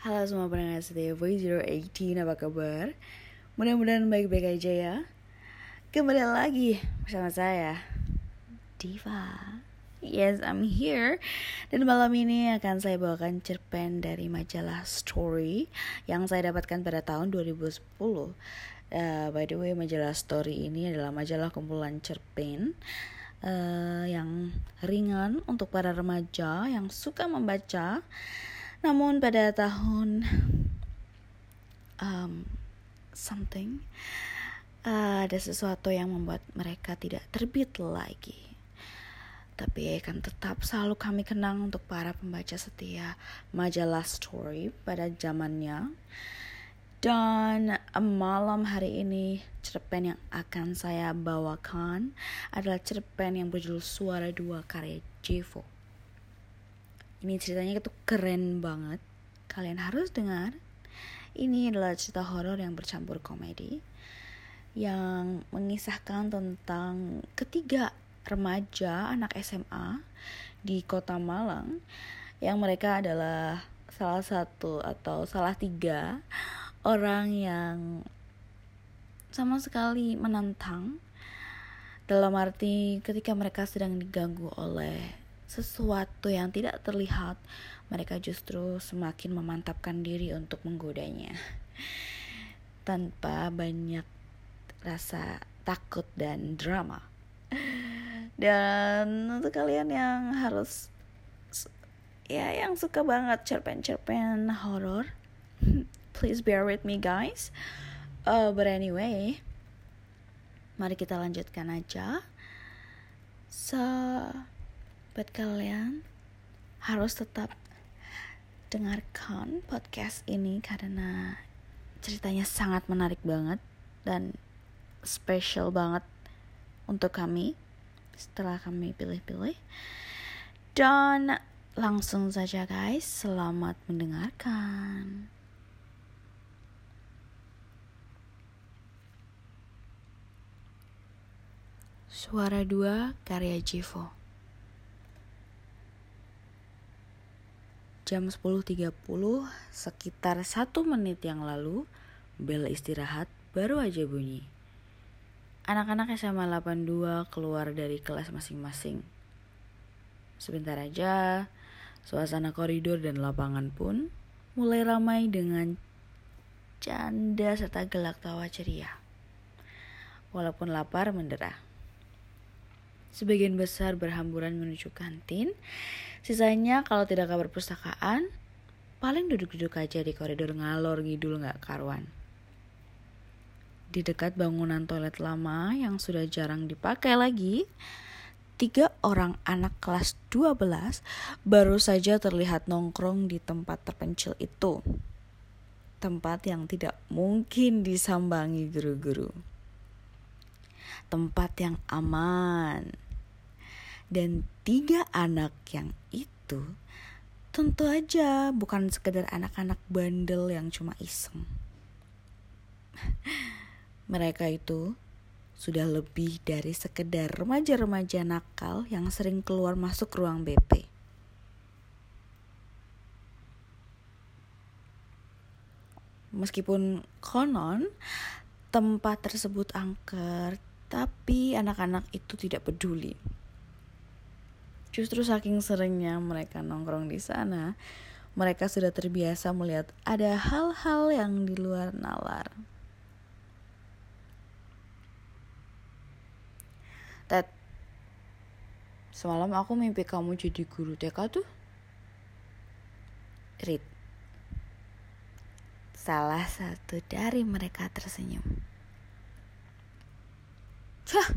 Halo semua pendengar setia Voice 018 apa kabar? Mudah-mudahan baik-baik aja ya. Kembali lagi bersama saya Diva. Yes, I'm here. Dan malam ini akan saya bawakan cerpen dari majalah Story Yang saya dapatkan pada tahun 2010 uh, By the way, majalah Story ini adalah majalah kumpulan cerpen uh, Yang ringan untuk para remaja yang suka membaca namun pada tahun um, something uh, ada sesuatu yang membuat mereka tidak terbit lagi. Tapi akan tetap selalu kami kenang untuk para pembaca setia majalah story pada zamannya. Dan malam hari ini cerpen yang akan saya bawakan adalah cerpen yang berjudul Suara Dua karya Jevo. Ini ceritanya itu keren banget. Kalian harus dengar. Ini adalah cerita horor yang bercampur komedi yang mengisahkan tentang ketiga remaja anak SMA di kota Malang yang mereka adalah salah satu atau salah tiga orang yang sama sekali menantang dalam arti ketika mereka sedang diganggu oleh sesuatu yang tidak terlihat, mereka justru semakin memantapkan diri untuk menggodanya tanpa banyak rasa takut dan drama. Dan untuk kalian yang harus ya yang suka banget cerpen-cerpen horor, please bear with me guys. Uh, but anyway, mari kita lanjutkan aja. So, buat kalian harus tetap dengarkan podcast ini karena ceritanya sangat menarik banget dan spesial banget untuk kami setelah kami pilih-pilih. Dan langsung saja guys selamat mendengarkan. Suara dua karya Jivo Jam 10.30, sekitar satu menit yang lalu, bel istirahat baru aja bunyi. Anak-anak SMA 82 keluar dari kelas masing-masing. Sebentar aja, suasana koridor dan lapangan pun mulai ramai dengan canda serta gelak tawa ceria. Walaupun lapar mendera. Sebagian besar berhamburan menuju kantin, sisanya kalau tidak kabar perpustakaan, paling duduk-duduk aja di koridor ngalor ngidul nggak karuan. Di dekat bangunan toilet lama yang sudah jarang dipakai lagi, tiga orang anak kelas 12 baru saja terlihat nongkrong di tempat terpencil itu. Tempat yang tidak mungkin disambangi guru-guru tempat yang aman. Dan tiga anak yang itu tentu aja bukan sekedar anak-anak bandel yang cuma iseng. Mereka itu sudah lebih dari sekedar remaja-remaja nakal yang sering keluar masuk ruang BP. Meskipun konon tempat tersebut angker, tapi anak-anak itu tidak peduli. Justru saking seringnya mereka nongkrong di sana, mereka sudah terbiasa melihat ada hal-hal yang di luar nalar. Ted, semalam aku mimpi kamu jadi guru TK tuh. Read. Salah satu dari mereka tersenyum. Hah,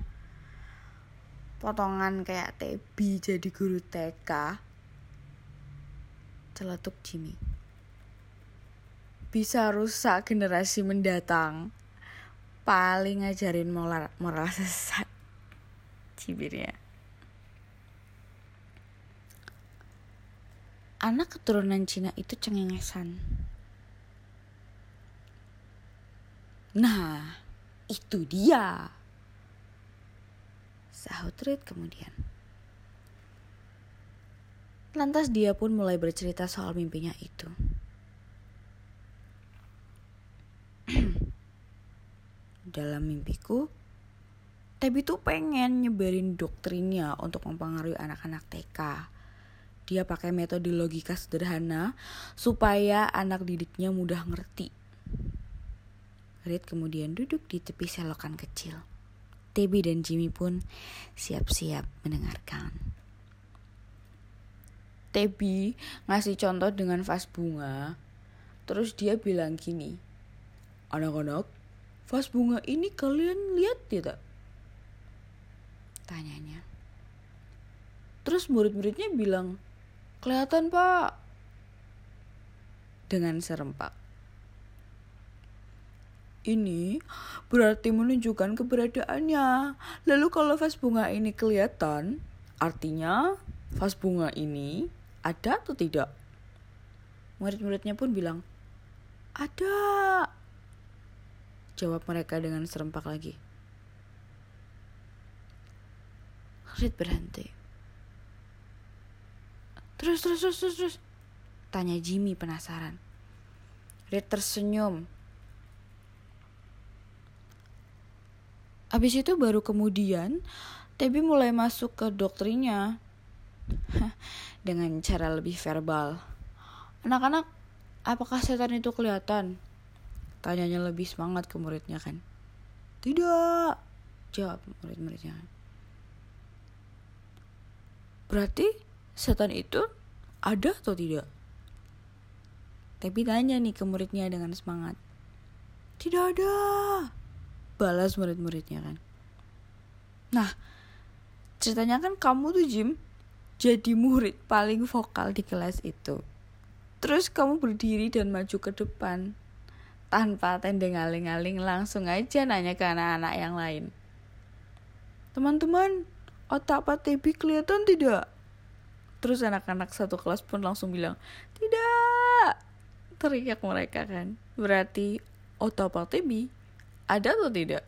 potongan kayak Tebi jadi guru TK. Celetuk Jimmy. Bisa rusak generasi mendatang. Paling ngajarin moral, moral sesat. Cibirnya. Anak keturunan Cina itu cengengesan. Nah, itu dia sahut Reed kemudian. Lantas dia pun mulai bercerita soal mimpinya itu. Dalam mimpiku, Tebi tuh pengen nyebarin doktrinnya untuk mempengaruhi anak-anak TK. Dia pakai metode logika sederhana supaya anak didiknya mudah ngerti. Reed kemudian duduk di tepi selokan kecil. Tebi dan Jimmy pun siap-siap mendengarkan. Tebi ngasih contoh dengan vas bunga. Terus dia bilang gini, Anak-anak, vas bunga ini kalian lihat tidak? Tanyanya. Terus murid-muridnya bilang, kelihatan pak. Dengan serempak. Ini berarti menunjukkan keberadaannya. Lalu kalau vas bunga ini kelihatan, artinya vas bunga ini ada atau tidak? Murid-muridnya pun bilang, ada. Jawab mereka dengan serempak lagi. Reed berhenti. Terus, terus, terus, terus. Tanya Jimmy penasaran. Reed tersenyum. Habis itu baru kemudian Tebi mulai masuk ke doktrinya dengan cara lebih verbal. Anak-anak, apakah setan itu kelihatan? Tanyanya lebih semangat ke muridnya kan. Tidak, jawab murid-muridnya. Berarti setan itu ada atau tidak? Tapi tanya nih ke muridnya dengan semangat. Tidak ada. Balas murid-muridnya kan. Nah, ceritanya kan kamu tuh Jim jadi murid paling vokal di kelas itu. Terus kamu berdiri dan maju ke depan tanpa tendeng aling-aling langsung aja nanya ke anak-anak yang lain. Teman-teman, otak Pak Tebi kelihatan tidak? Terus anak-anak satu kelas pun langsung bilang, tidak. Teriak mereka kan. Berarti otak Pak Tebi ada atau tidak?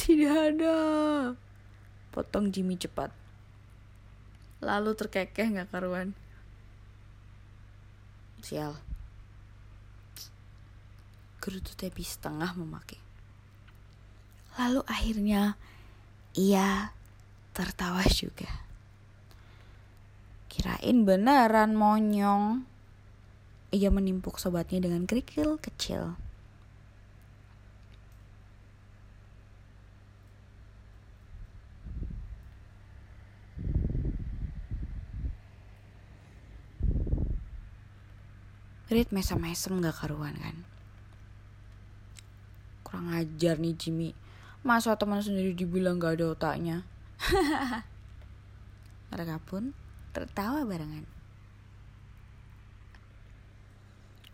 Tidak ada. Potong Jimmy cepat. Lalu terkekeh gak karuan. Sial gerutu Tebi setengah memakai. Lalu akhirnya ia tertawa juga. Kirain beneran monyong. Ia menimpuk sobatnya dengan kerikil kecil. Rit mesem-mesem gak karuan kan? Kurang ajar nih Jimmy. Masa teman sendiri dibilang gak ada otaknya? Mereka pun tertawa barengan.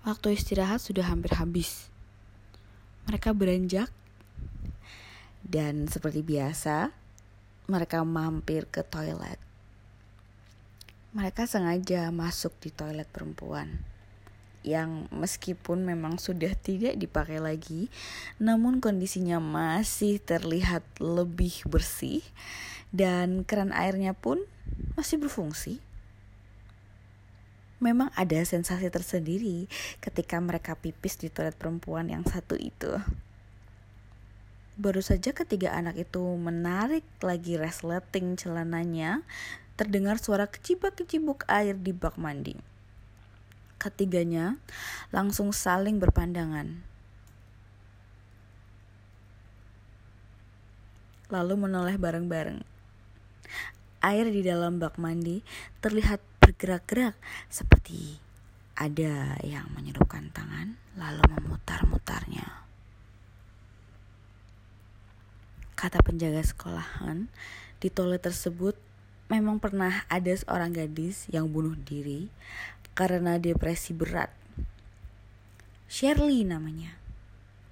Waktu istirahat sudah hampir habis. Mereka beranjak. Dan seperti biasa mereka mampir ke toilet. Mereka sengaja masuk di toilet perempuan yang meskipun memang sudah tidak dipakai lagi, namun kondisinya masih terlihat lebih bersih dan keran airnya pun masih berfungsi. Memang ada sensasi tersendiri ketika mereka pipis di toilet perempuan yang satu itu. Baru saja ketiga anak itu menarik lagi resleting celananya, terdengar suara kecibak-kecibuk air di bak mandi ketiganya langsung saling berpandangan. Lalu menoleh bareng-bareng. Air di dalam bak mandi terlihat bergerak-gerak seperti ada yang menyerupkan tangan lalu memutar-mutarnya. Kata penjaga sekolahan, di toilet tersebut memang pernah ada seorang gadis yang bunuh diri karena depresi berat. Shirley namanya.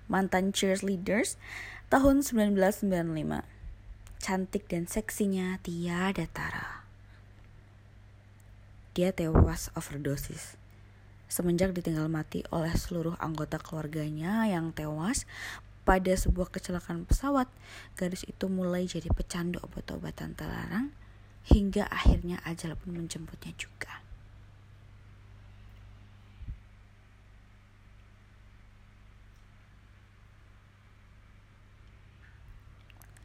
Mantan cheerleaders tahun 1995. Cantik dan seksinya tiada tara. Dia tewas overdosis. Semenjak ditinggal mati oleh seluruh anggota keluarganya yang tewas pada sebuah kecelakaan pesawat, gadis itu mulai jadi pecandu obat-obatan terlarang hingga akhirnya ajal pun menjemputnya juga.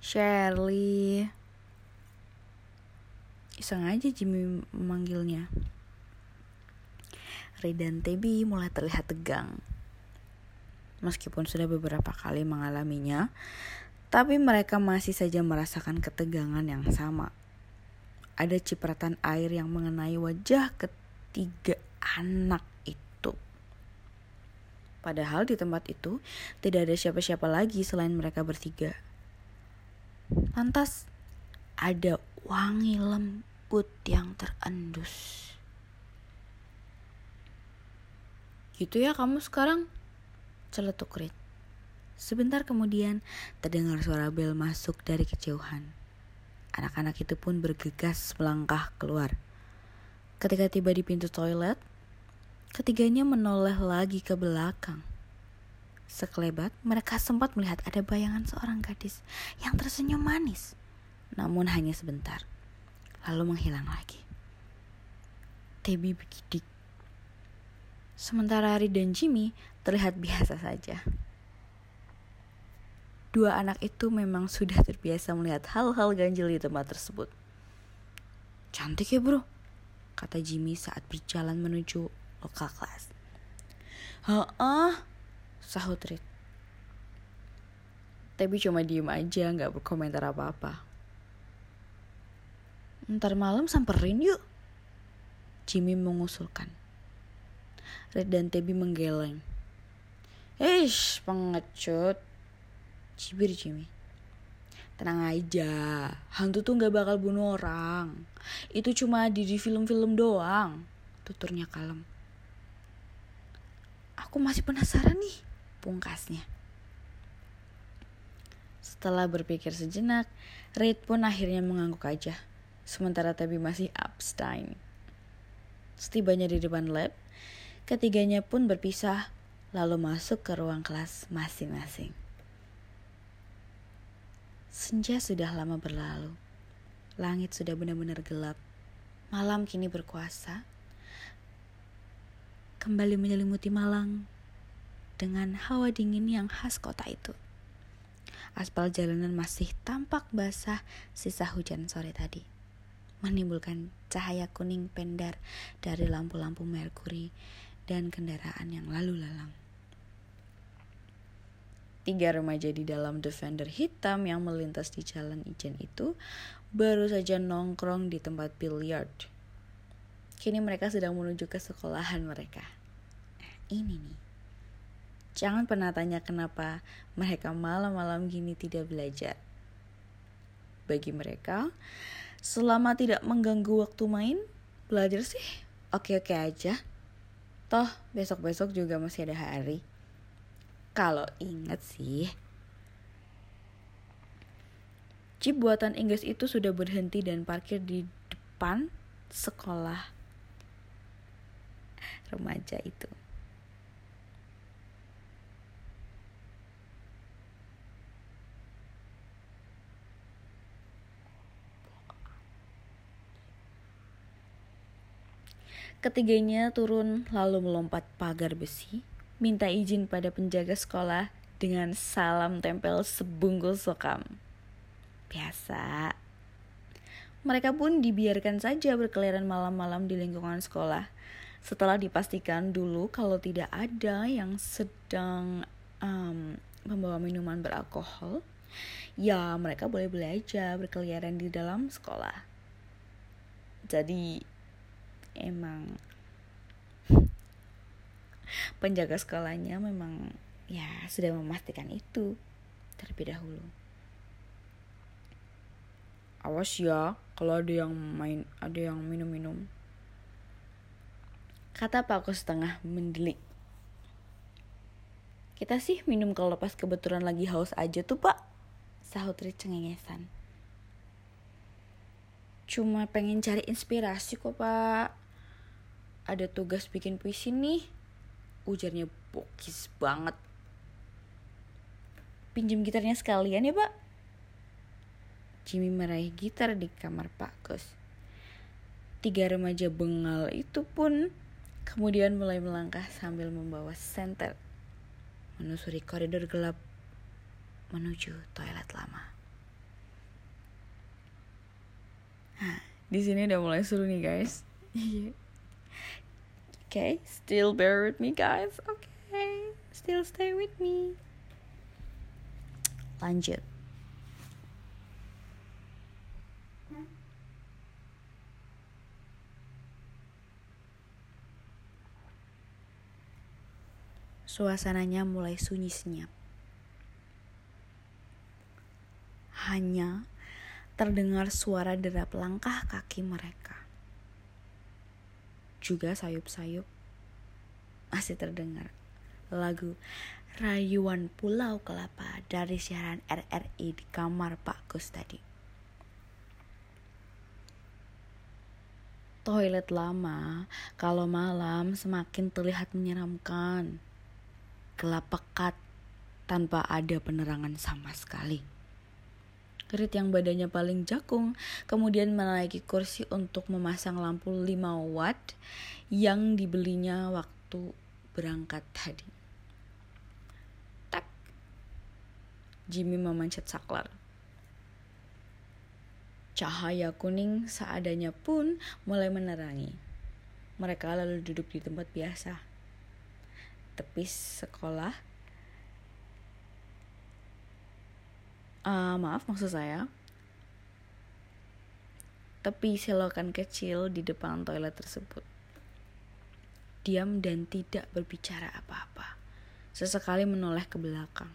Shirley. Iseng aja Jimmy memanggilnya. Ray dan Tebi mulai terlihat tegang. Meskipun sudah beberapa kali mengalaminya, tapi mereka masih saja merasakan ketegangan yang sama. Ada cipratan air yang mengenai wajah ketiga anak itu. Padahal di tempat itu tidak ada siapa-siapa lagi selain mereka bertiga. Lantas ada wangi lembut yang terendus. Gitu ya kamu sekarang? Celetuk Rit. Sebentar kemudian terdengar suara bel masuk dari kejauhan. Anak-anak itu pun bergegas melangkah keluar. Ketika tiba di pintu toilet, ketiganya menoleh lagi ke belakang. Sekelebat, mereka sempat melihat ada bayangan seorang gadis yang tersenyum manis. Namun hanya sebentar, lalu menghilang lagi. Tebi bergidik Sementara Harry dan Jimmy terlihat biasa saja. Dua anak itu memang sudah terbiasa melihat hal-hal ganjil di tempat tersebut. Cantik ya bro, kata Jimmy saat berjalan menuju lokal kelas. Hah, sahut Reed. Tapi cuma diem aja, nggak berkomentar apa-apa. Ntar malam samperin yuk. Jimmy mengusulkan. Red dan Tebi menggeleng. Eish, pengecut. Cibir Jimmy. Tenang aja, hantu tuh gak bakal bunuh orang. Itu cuma di, di film-film doang. Tuturnya kalem. Aku masih penasaran nih, pungkasnya. Setelah berpikir sejenak, Red pun akhirnya mengangguk aja. Sementara Tebi masih abstain. Setibanya di depan lab, Ketiganya pun berpisah, lalu masuk ke ruang kelas masing-masing. Senja sudah lama berlalu. Langit sudah benar-benar gelap. Malam kini berkuasa. Kembali menyelimuti Malang dengan hawa dingin yang khas kota itu. Aspal jalanan masih tampak basah sisa hujan sore tadi, menimbulkan cahaya kuning pendar dari lampu-lampu merkuri dan kendaraan yang lalu lalang. Tiga remaja di dalam Defender hitam yang melintas di jalan ijen itu baru saja nongkrong di tempat billiard. Kini mereka sedang menuju ke sekolahan mereka. Nah, ini nih. Jangan pernah tanya kenapa mereka malam-malam gini tidak belajar. Bagi mereka, selama tidak mengganggu waktu main, belajar sih oke-oke aja. Toh besok-besok juga masih ada hari. Kalau ingat sih. Jeep buatan Inggris itu sudah berhenti dan parkir di depan sekolah remaja itu. Ketiganya turun lalu melompat pagar besi, minta izin pada penjaga sekolah dengan salam tempel sebungkus sokam. Biasa. Mereka pun dibiarkan saja berkeliaran malam-malam di lingkungan sekolah. Setelah dipastikan dulu kalau tidak ada yang sedang um, membawa minuman beralkohol, ya mereka boleh belajar berkeliaran di dalam sekolah. Jadi emang penjaga sekolahnya memang ya sudah memastikan itu terlebih dahulu. Awas ya kalau ada yang main ada yang minum-minum. Kata Pak Aku setengah mendelik. Kita sih minum kalau pas kebetulan lagi haus aja tuh pak. Sahut Rich cengengesan. Cuma pengen cari inspirasi kok pak ada tugas bikin puisi nih. Ujarnya bokis banget. Pinjam gitarnya sekalian ya pak. Jimmy meraih gitar di kamar Pak Gus. Tiga remaja bengal itu pun kemudian mulai melangkah sambil membawa senter menusuri koridor gelap menuju toilet lama. Nah, di sini udah mulai seru nih guys. Oke, okay, still bear with me guys. Oke, okay, still stay with me. Lanjut. Suasananya mulai sunyi senyap. Hanya terdengar suara derap langkah kaki mereka. Juga sayup-sayup masih terdengar lagu Rayuan Pulau Kelapa dari siaran RRI di kamar Pak Gus tadi. Toilet lama kalau malam semakin terlihat menyeramkan. Gelap pekat tanpa ada penerangan sama sekali. Rit yang badannya paling jakung kemudian menaiki kursi untuk memasang lampu 5 watt yang dibelinya waktu berangkat tadi. Tak. Jimmy memancat saklar. Cahaya kuning seadanya pun mulai menerangi. Mereka lalu duduk di tempat biasa. Tepis sekolah uh, maaf maksud saya tepi selokan kecil di depan toilet tersebut. Diam dan tidak berbicara apa-apa. Sesekali menoleh ke belakang.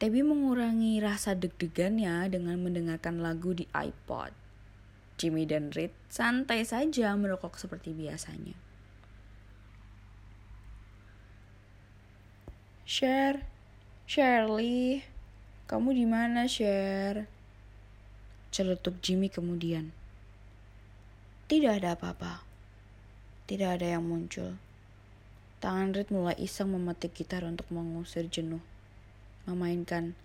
Tebi mengurangi rasa deg-degannya dengan mendengarkan lagu di iPod. Jimmy dan Reed santai saja merokok seperti biasanya. Share, Shirley, kamu di mana, Sher? Celetuk Jimmy kemudian. Tidak ada apa-apa. Tidak ada yang muncul. Tangan Reed mulai iseng memetik gitar untuk mengusir jenuh. Memainkan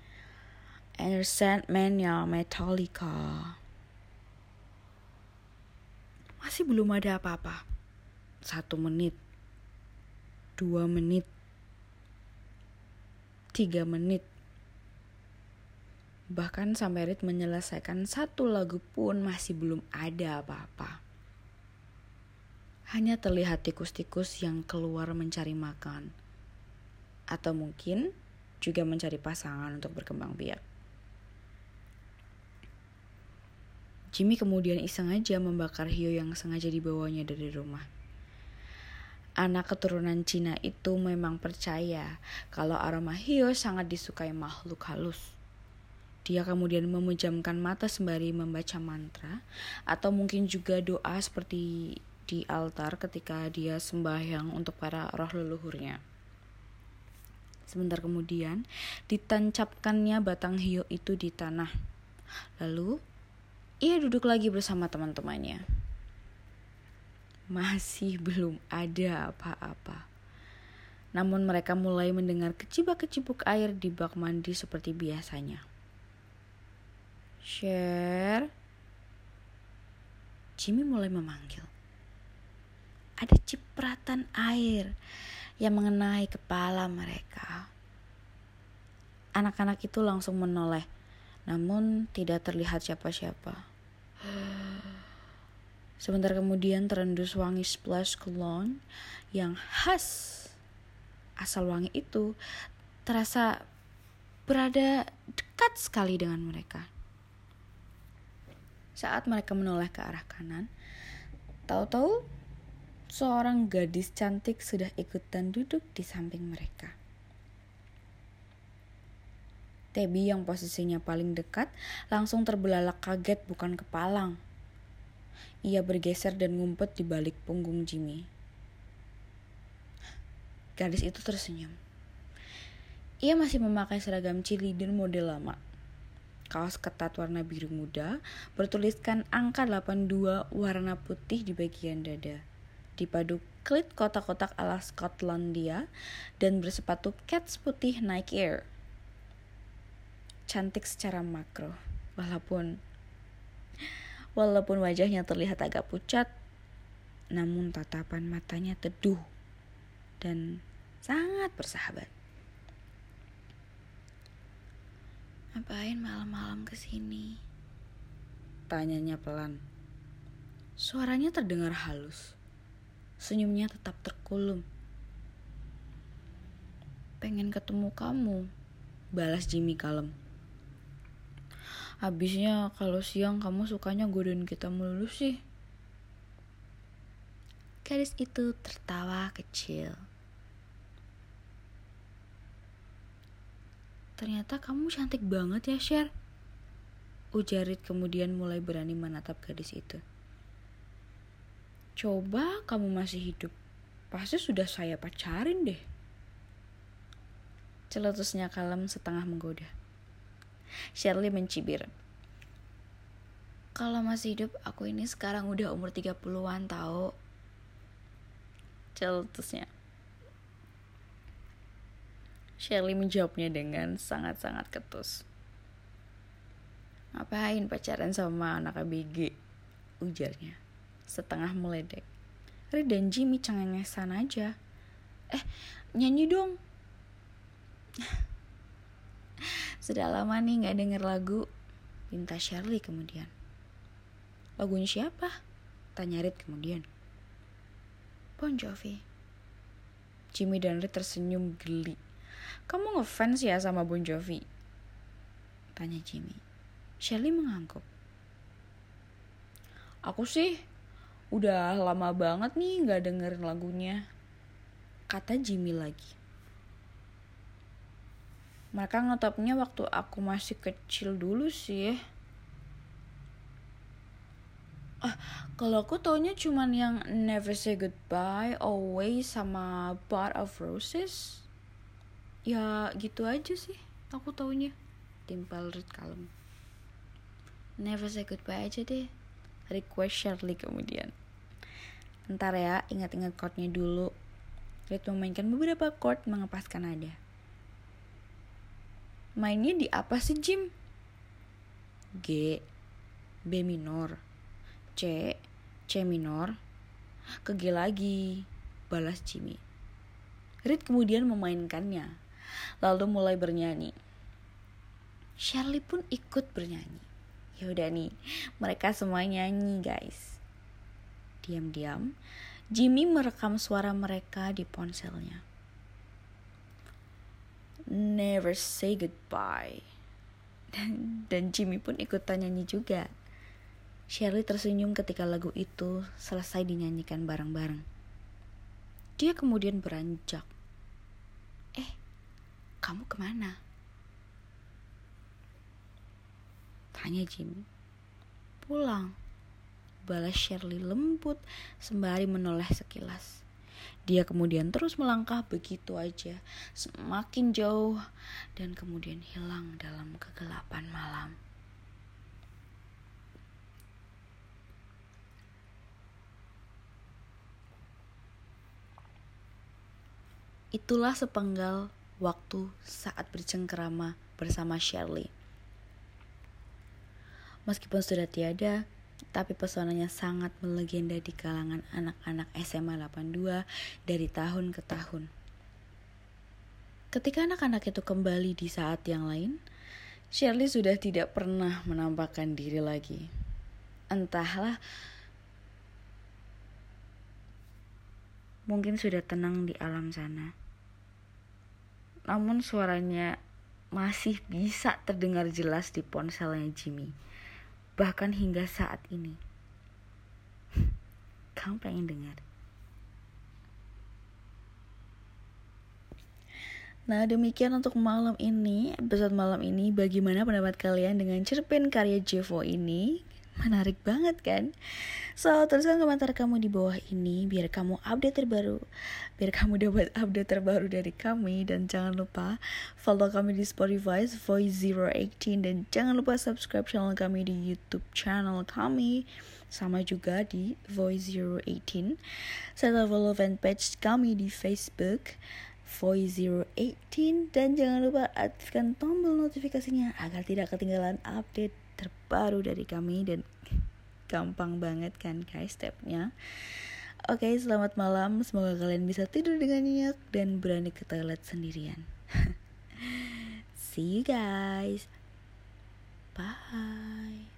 Enter Sandman-nya Metallica. Masih belum ada apa-apa. Satu menit. Dua menit 3 menit. Bahkan sampai Rit menyelesaikan satu lagu pun masih belum ada apa-apa. Hanya terlihat tikus-tikus yang keluar mencari makan. Atau mungkin juga mencari pasangan untuk berkembang biak. Jimmy kemudian iseng aja membakar hiu yang sengaja dibawanya dari rumah anak keturunan Cina itu memang percaya kalau aroma hiu sangat disukai makhluk halus. Dia kemudian memejamkan mata sembari membaca mantra atau mungkin juga doa seperti di altar ketika dia sembahyang untuk para roh leluhurnya. Sebentar kemudian, ditancapkannya batang hiu itu di tanah. Lalu, ia duduk lagi bersama teman-temannya masih belum ada apa-apa. Namun mereka mulai mendengar kecibak-kecibuk air di bak mandi seperti biasanya. Share. Jimmy mulai memanggil. Ada cipratan air yang mengenai kepala mereka. Anak-anak itu langsung menoleh, namun tidak terlihat siapa-siapa. Sebentar kemudian terendus wangi splash cologne yang khas asal wangi itu terasa berada dekat sekali dengan mereka. Saat mereka menoleh ke arah kanan, tahu-tahu seorang gadis cantik sudah ikutan duduk di samping mereka. Tebi yang posisinya paling dekat langsung terbelalak kaget bukan kepalang ia bergeser dan ngumpet di balik punggung Jimmy. Gadis itu tersenyum. Ia masih memakai seragam dan model lama. Kaos ketat warna biru muda bertuliskan angka 82 warna putih di bagian dada. Dipadu klit kotak-kotak ala Skotlandia dan bersepatu cats putih Nike Air. Cantik secara makro, walaupun Walaupun wajahnya terlihat agak pucat, namun tatapan matanya teduh dan sangat bersahabat. Ngapain malam-malam ke sini? Tanyanya pelan. Suaranya terdengar halus. Senyumnya tetap terkulum. Pengen ketemu kamu, balas Jimmy kalem. Habisnya kalau siang kamu sukanya godain kita melulu sih. Gadis itu tertawa kecil. Ternyata kamu cantik banget ya, Sher. Ujarit kemudian mulai berani menatap gadis itu. Coba kamu masih hidup, pasti sudah saya pacarin deh. Celotusnya kalem setengah menggoda. Shirley mencibir. Kalau masih hidup, aku ini sekarang udah umur 30-an tau. Celotusnya. Shirley menjawabnya dengan sangat-sangat ketus. Ngapain pacaran sama anak ABG? Ujarnya setengah meledek. Ri dan Jimmy cengengesan aja. Eh, nyanyi dong. Sudah lama nih gak denger lagu. Pinta Shirley kemudian. Lagunya siapa? Tanya Rit kemudian. Bon Jovi. Jimmy dan Rit tersenyum geli. Kamu ngefans ya sama Bon Jovi? Tanya Jimmy. Shirley mengangguk. Aku sih udah lama banget nih nggak dengerin lagunya kata Jimmy lagi mereka ngetopnya waktu aku masih kecil dulu sih ah kalau aku taunya cuman yang Never Say Goodbye Always sama Bar of Roses ya gitu aja sih aku taunya timpal Red kalem Never Say Goodbye aja deh request Shirley kemudian. Ntar ya, ingat-ingat chordnya dulu. Red memainkan beberapa chord mengepaskan nada. Mainnya di apa sih Jim? G, B minor, C, C minor, ke G lagi, balas Jimmy. Reed kemudian memainkannya, lalu mulai bernyanyi. Shirley pun ikut bernyanyi. Ya udah nih, mereka semua nyanyi guys. Diam-diam, Jimmy merekam suara mereka di ponselnya. Never say goodbye. Dan Jimmy pun ikutan nyanyi juga. Shirley tersenyum ketika lagu itu selesai dinyanyikan bareng-bareng. Dia kemudian beranjak. Eh, kamu ke mana? Tanya Jimmy. Pulang. Balas Shirley lembut sembari menoleh sekilas. Dia kemudian terus melangkah begitu aja, semakin jauh, dan kemudian hilang dalam kegelapan malam. Itulah sepenggal waktu saat bercengkerama bersama Shirley. Meskipun sudah tiada, tapi pesonanya sangat melegenda di kalangan anak-anak SMA 82 dari tahun ke tahun. Ketika anak-anak itu kembali di saat yang lain, Shirley sudah tidak pernah menampakkan diri lagi. Entahlah, mungkin sudah tenang di alam sana. Namun suaranya masih bisa terdengar jelas di ponselnya Jimmy bahkan hingga saat ini. Kamu pengen dengar? Nah demikian untuk malam ini, episode malam ini Bagaimana pendapat kalian dengan cerpen karya Jevo ini? Menarik banget kan? So, tuliskan komentar kamu di bawah ini biar kamu update terbaru. Biar kamu dapat update terbaru dari kami dan jangan lupa follow kami di Spotify Voice 018 dan jangan lupa subscribe channel kami di YouTube channel kami sama juga di Voice 018. Serta follow fanpage kami di Facebook Voice 018 dan jangan lupa aktifkan tombol notifikasinya agar tidak ketinggalan update terbaru dari kami dan gampang banget kan guys stepnya. Oke okay, selamat malam. Semoga kalian bisa tidur dengan nyenyak dan berani ke toilet sendirian. See you guys. Bye.